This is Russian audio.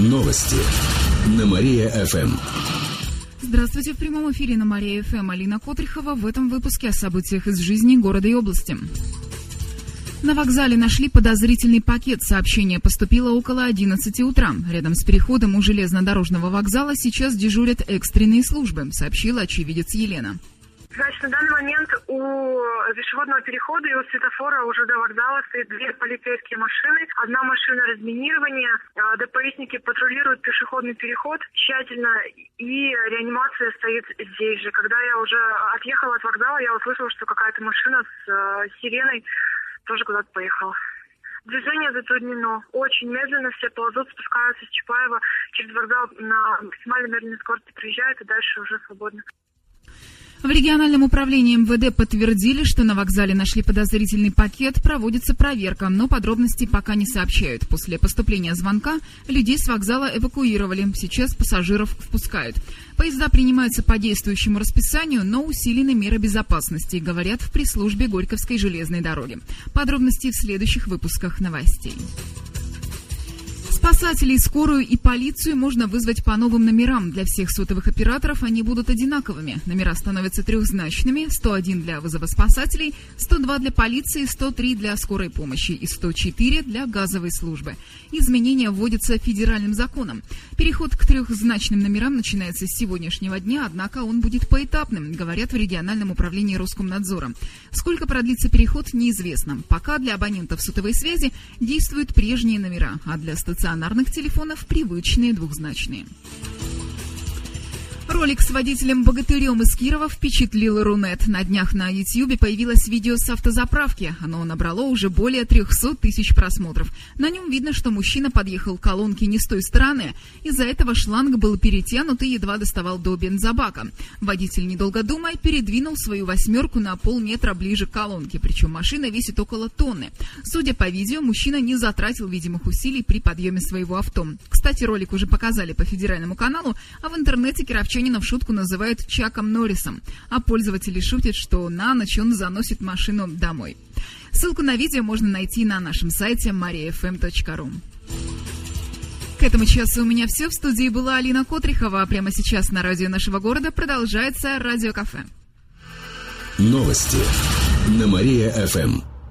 Новости на Мария-ФМ. Здравствуйте, в прямом эфире на Мария-ФМ Алина Котрихова. В этом выпуске о событиях из жизни города и области. На вокзале нашли подозрительный пакет. Сообщение поступило около 11 утра. Рядом с переходом у железнодорожного вокзала сейчас дежурят экстренные службы, сообщила очевидец Елена. Значит, на данный момент у пешеходного перехода и у светофора уже до вокзала стоят две полицейские машины. Одна машина разминирования. А, ДПСники патрулируют пешеходный переход тщательно, и реанимация стоит здесь же. Когда я уже отъехала от вокзала, я услышала, что какая-то машина с э, сиреной тоже куда-то поехала. Движение затруднено. Очень медленно все ползут, спускаются с Чапаева через вокзал на максимально медленной скорости приезжают и дальше уже свободно. В региональном управлении МВД подтвердили, что на вокзале нашли подозрительный пакет, проводится проверка, но подробностей пока не сообщают. После поступления звонка людей с вокзала эвакуировали, сейчас пассажиров впускают. Поезда принимаются по действующему расписанию, но усилены меры безопасности, говорят в пресс-службе Горьковской железной дороги. Подробности в следующих выпусках новостей. Спасателей, скорую и полицию можно вызвать по новым номерам. Для всех сотовых операторов они будут одинаковыми. Номера становятся трехзначными. 101 для вызова спасателей, 102 для полиции, 103 для скорой помощи и 104 для газовой службы. Изменения вводятся федеральным законом. Переход к трехзначным номерам начинается с сегодняшнего дня, однако он будет поэтапным, говорят в региональном управлении Роскомнадзора. Сколько продлится переход, неизвестно. Пока для абонентов сотовой связи действуют прежние номера, а для стационарных стационарных телефонов привычные двухзначные. Ролик с водителем-богатырем из Кирова впечатлил Рунет. На днях на Ютьюбе появилось видео с автозаправки. Оно набрало уже более 300 тысяч просмотров. На нем видно, что мужчина подъехал к колонке не с той стороны. Из-за этого шланг был перетянут и едва доставал до бензобака. Водитель, недолго думая, передвинул свою восьмерку на полметра ближе к колонке. Причем машина весит около тонны. Судя по видео, мужчина не затратил видимых усилий при подъеме своего авто. Кстати, ролик уже показали по федеральному каналу, а в интернете кировчане Анчонина в шутку называют Чаком Норрисом, а пользователи шутят, что на ночь он заносит машину домой. Ссылку на видео можно найти на нашем сайте mariafm.ru. К этому часу у меня все. В студии была Алина Котрихова. А прямо сейчас на радио нашего города продолжается Радио Кафе. Новости на Мария-ФМ.